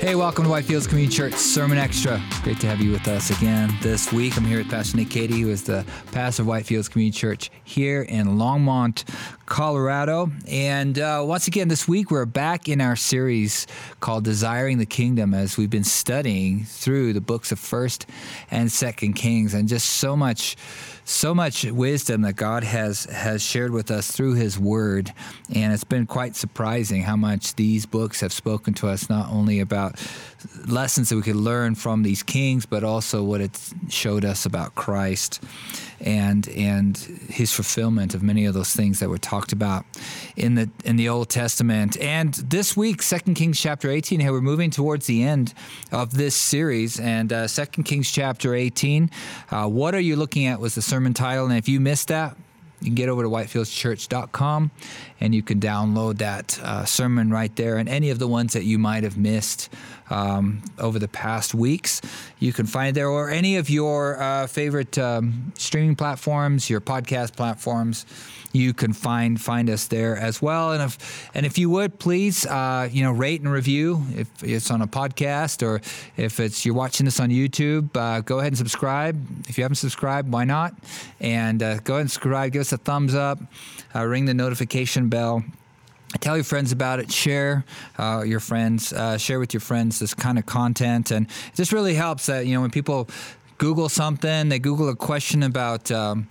Hey, welcome to Whitefields Community Church Sermon Extra. Great to have you with us again this week. I'm here with Pastor Nick Cady, who is the pastor of Whitefields Community Church here in Longmont, Colorado. And uh, once again, this week we're back in our series called Desiring the Kingdom as we've been studying through the books of First and Second Kings, and just so much so much wisdom that God has has shared with us through His Word, and it's been quite surprising how much these books have spoken to us not only about lessons that we could learn from these kings, but also what it showed us about Christ and and His fulfillment of many of those things that were talked about in the in the Old Testament. And this week, Second Kings chapter 18. Here we're moving towards the end of this series, and uh, Second Kings chapter 18. Uh, what are you looking at? Was the sermon title, and if you missed that, you can get over to whitefieldschurch.com and you can download that uh, sermon right there and any of the ones that you might have missed um, over the past weeks. You can find there or any of your uh, favorite um, streaming platforms, your podcast platforms. You can find find us there as well. And if and if you would please, uh, you know, rate and review if it's on a podcast or if it's you're watching this on YouTube. Uh, go ahead and subscribe. If you haven't subscribed, why not? And uh, go ahead and subscribe. Give us a thumbs up. Uh, ring the notification bell tell your friends about it share uh, your friends uh, share with your friends this kind of content. And it just really helps that you know when people google something they google a question about um,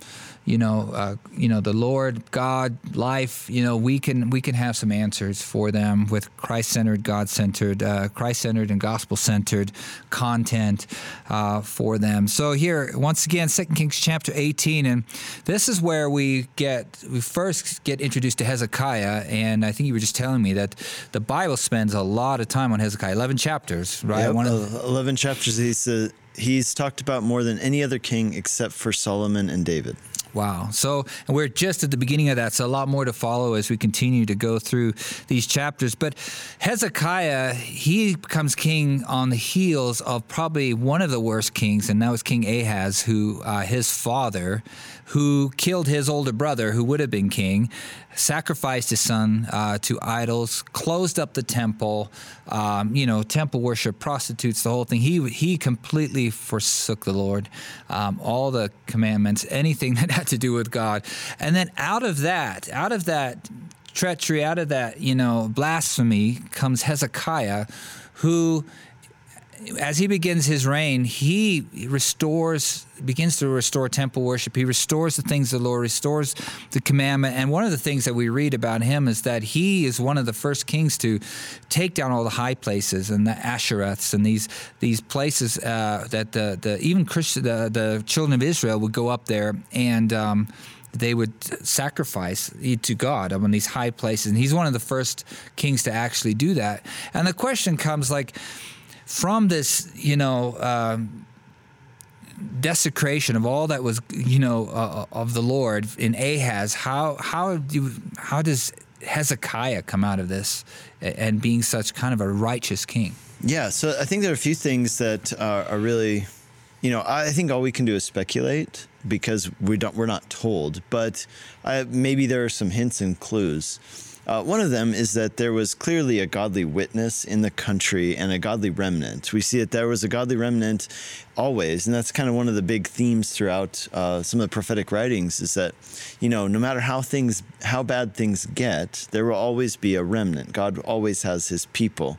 you know, uh, you know, the Lord, God, life. You know, we can we can have some answers for them with Christ-centered, God-centered, uh, Christ-centered, and gospel-centered content uh, for them. So here, once again, Second Kings chapter 18, and this is where we get we first get introduced to Hezekiah, and I think you were just telling me that the Bible spends a lot of time on Hezekiah, 11 chapters, right? Yep, of, 11 chapters. He's uh, he's talked about more than any other king except for Solomon and David. Wow. So we're just at the beginning of that, so a lot more to follow as we continue to go through these chapters. But Hezekiah, he becomes king on the heels of probably one of the worst kings, and that was King Ahaz, who uh, his father who killed his older brother, who would have been king, sacrificed his son uh, to idols, closed up the temple, um, you know, temple worship, prostitutes, the whole thing. He he completely forsook the Lord, um, all the commandments, anything that to do with God, and then out of that, out of that treachery, out of that, you know, blasphemy comes Hezekiah, who as he begins his reign, he restores, begins to restore temple worship. He restores the things of the Lord, restores the commandment. And one of the things that we read about him is that he is one of the first kings to take down all the high places and the Ashereths and these these places uh, that the, the even Christian the, the children of Israel would go up there and. Um, they would sacrifice to God on these high places. And he's one of the first kings to actually do that. And the question comes like, from this, you know, um, desecration of all that was, you know, uh, of the Lord in Ahaz, how how do how does Hezekiah come out of this and being such kind of a righteous king? Yeah, so I think there are a few things that are, are really, you know, I think all we can do is speculate because we don't we're not told, but uh, maybe there are some hints and clues. Uh, one of them is that there was clearly a godly witness in the country and a godly remnant. We see that there was a godly remnant always, and that's kind of one of the big themes throughout uh, some of the prophetic writings. Is that you know no matter how things how bad things get, there will always be a remnant. God always has His people,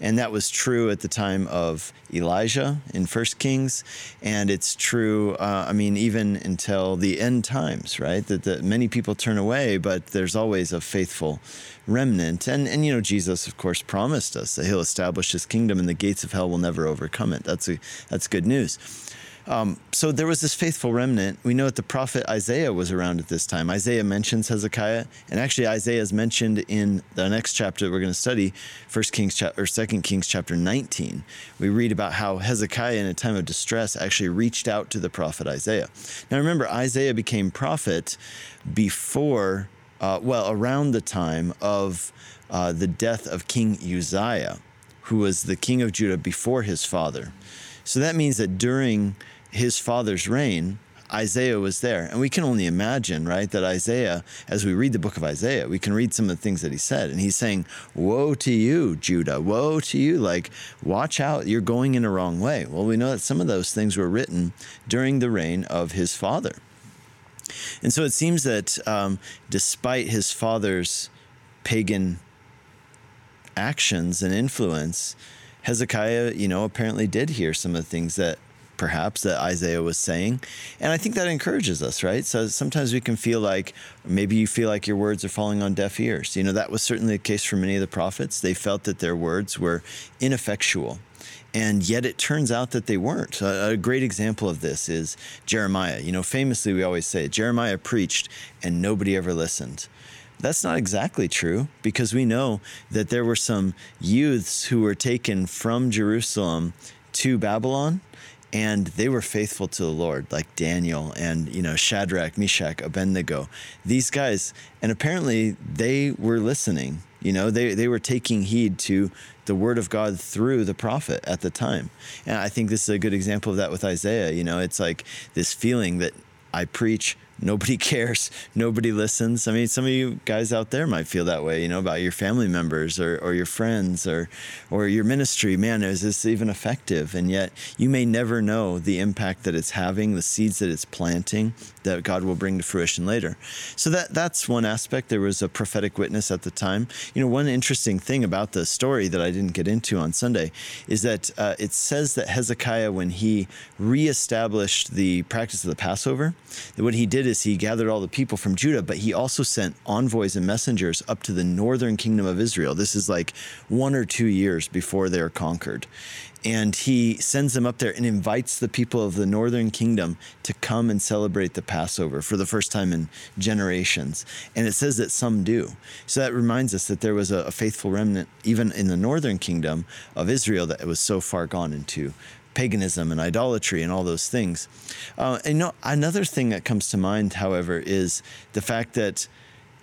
and that was true at the time of Elijah in First Kings, and it's true. Uh, I mean, even until the end times, right? That, that many people turn away, but there's always a faithful remnant. And and you know, Jesus, of course, promised us that He'll establish His kingdom, and the gates of hell will never overcome it. That's a that's good news. Um, so there was this faithful remnant. We know that the prophet Isaiah was around at this time. Isaiah mentions Hezekiah, and actually Isaiah is mentioned in the next chapter that we're going to study, First Kings chapter or Second Kings chapter 19. We read about how Hezekiah, in a time of distress, actually reached out to the prophet Isaiah. Now remember, Isaiah became prophet before uh, well, around the time of uh, the death of King Uzziah, who was the king of Judah before his father. So that means that during his father's reign, Isaiah was there. And we can only imagine, right, that Isaiah, as we read the book of Isaiah, we can read some of the things that he said. And he's saying, Woe to you, Judah. Woe to you. Like, watch out. You're going in a wrong way. Well, we know that some of those things were written during the reign of his father. And so it seems that um, despite his father's pagan actions and influence, Hezekiah, you know, apparently did hear some of the things that perhaps that Isaiah was saying. And I think that encourages us, right? So sometimes we can feel like maybe you feel like your words are falling on deaf ears. You know, that was certainly the case for many of the prophets. They felt that their words were ineffectual. And yet it turns out that they weren't. A, a great example of this is Jeremiah. You know, famously, we always say Jeremiah preached and nobody ever listened. That's not exactly true because we know that there were some youths who were taken from Jerusalem to Babylon and they were faithful to the Lord, like Daniel and you know Shadrach, Meshach, Abednego. These guys, and apparently they were listening. You know, they they were taking heed to the word of God through the prophet at the time. And I think this is a good example of that with Isaiah. You know, it's like this feeling that I preach nobody cares, nobody listens. I mean, some of you guys out there might feel that way, you know, about your family members or, or your friends or or your ministry. Man, is this even effective? And yet you may never know the impact that it's having, the seeds that it's planting that God will bring to fruition later. So that that's one aspect. There was a prophetic witness at the time. You know, one interesting thing about the story that I didn't get into on Sunday is that uh, it says that Hezekiah, when he reestablished the practice of the Passover, that what he did is he gathered all the people from Judah, but he also sent envoys and messengers up to the northern kingdom of Israel. This is like one or two years before they're conquered and he sends them up there and invites the people of the northern kingdom to come and celebrate the Passover for the first time in generations. And it says that some do. So that reminds us that there was a, a faithful remnant, even in the northern kingdom of Israel, that was so far gone into paganism and idolatry and all those things. Uh, and you know, another thing that comes to mind, however, is the fact that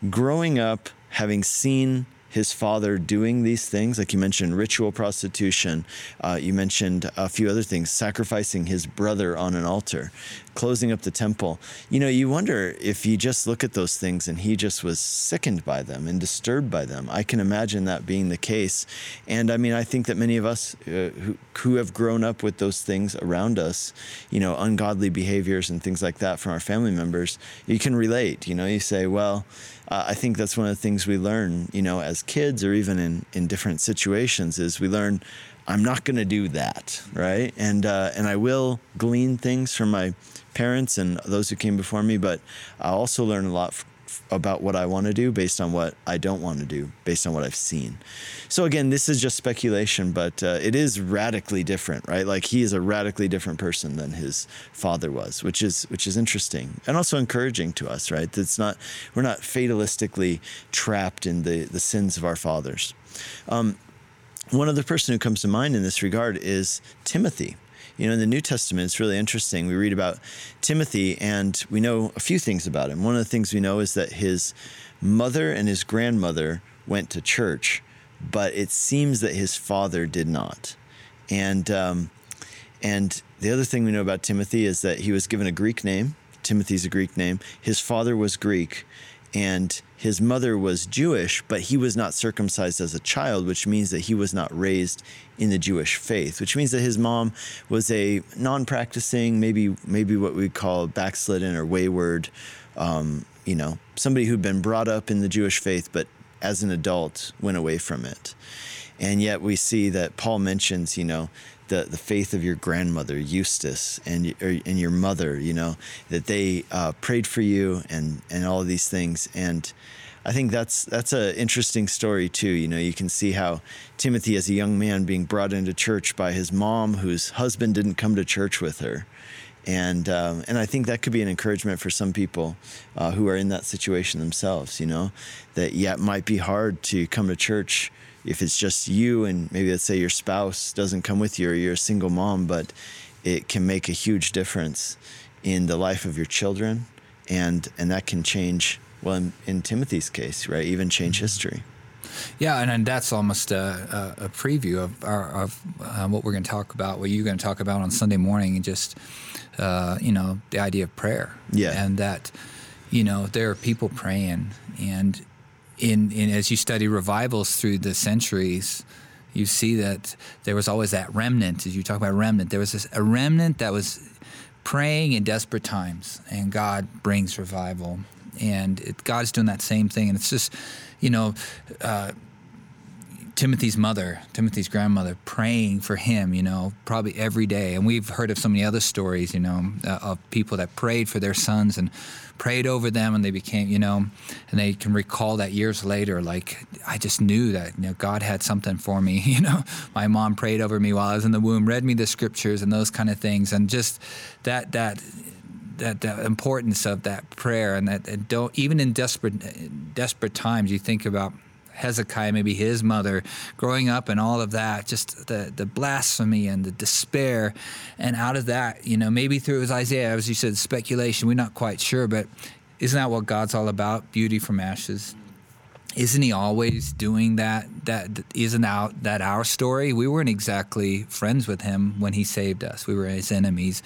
growing up, having seen his father doing these things, like you mentioned, ritual prostitution. Uh, you mentioned a few other things, sacrificing his brother on an altar, closing up the temple. You know, you wonder if you just look at those things and he just was sickened by them and disturbed by them. I can imagine that being the case. And I mean, I think that many of us uh, who, who have grown up with those things around us, you know, ungodly behaviors and things like that from our family members, you can relate. You know, you say, well, uh, I think that's one of the things we learn, you know, as kids or even in, in different situations is we learn I'm not going to do that, right? And uh, and I will glean things from my parents and those who came before me, but I also learn a lot about what I want to do based on what I don't want to do, based on what I've seen. So again, this is just speculation, but uh, it is radically different, right? Like he is a radically different person than his father was, which is which is interesting and also encouraging to us, right? It's not we're not fatalistically trapped in the the sins of our fathers. Um, one other person who comes to mind in this regard is Timothy. You know, in the New Testament, it's really interesting. We read about Timothy and we know a few things about him. One of the things we know is that his mother and his grandmother went to church, but it seems that his father did not. And, um, and the other thing we know about Timothy is that he was given a Greek name. Timothy's a Greek name. His father was Greek and his mother was Jewish, but he was not circumcised as a child, which means that he was not raised in the Jewish faith, which means that his mom was a non-practicing, maybe maybe what we call backslidden or wayward, um, you know, somebody who'd been brought up in the Jewish faith, but as an adult went away from it. And yet we see that Paul mentions, you know, the, the faith of your grandmother Eunice and and your mother, you know, that they uh, prayed for you and and all these things. And I think that's that's an interesting story too. You know, you can see how Timothy, as a young man, being brought into church by his mom, whose husband didn't come to church with her. And um, and I think that could be an encouragement for some people uh, who are in that situation themselves. You know, that yeah, it might be hard to come to church if it's just you and maybe let's say your spouse doesn't come with you or you're a single mom, but it can make a huge difference in the life of your children and and that can change well in, in Timothy's case, right? Even change mm-hmm. history. Yeah, and, and that's almost a, a, a preview of, our, of uh, what we're going to talk about, what you're going to talk about on Sunday morning, and just, uh, you know, the idea of prayer. Yeah. And that, you know, there are people praying. And in, in as you study revivals through the centuries, you see that there was always that remnant. As you talk about remnant, there was this, a remnant that was praying in desperate times, and God brings revival. And it, God's doing that same thing. And it's just, you know, uh, Timothy's mother, Timothy's grandmother, praying for him, you know, probably every day. And we've heard of so many other stories, you know, uh, of people that prayed for their sons and prayed over them and they became, you know, and they can recall that years later, like, I just knew that, you know, God had something for me. You know, my mom prayed over me while I was in the womb, read me the scriptures and those kind of things. And just that, that, that the importance of that prayer and that and don't even in desperate desperate times you think about Hezekiah, maybe his mother, growing up and all of that, just the, the blasphemy and the despair. And out of that, you know, maybe through his Isaiah, as you said, speculation, we're not quite sure, but isn't that what God's all about? Beauty from ashes. Isn't he always doing that? That isn't out that our story. We weren't exactly friends with him when he saved us. We were his enemies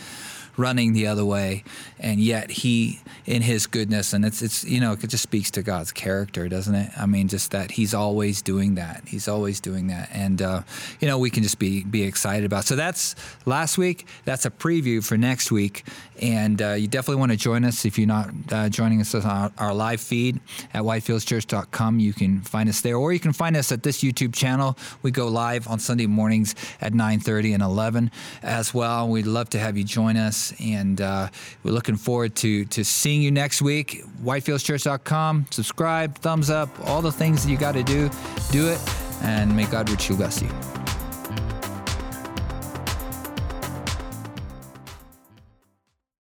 running the other way, and yet he, in his goodness, and it's it's you know it just speaks to God's character, doesn't it? I mean, just that He's always doing that. He's always doing that, and uh, you know we can just be be excited about. So that's last week. That's a preview for next week, and uh, you definitely want to join us if you're not uh, joining us on our, our live feed at whitefieldschurch.com. You can find us there, or you can find us at this YouTube channel. We go live on Sunday mornings at 9:30 and 11 as well. We'd love to have you join us and uh, we're looking forward to to seeing you next week. WhitefieldChurch.com. Subscribe, thumbs up, all the things that you got to do. Do it, and may God richly bless you.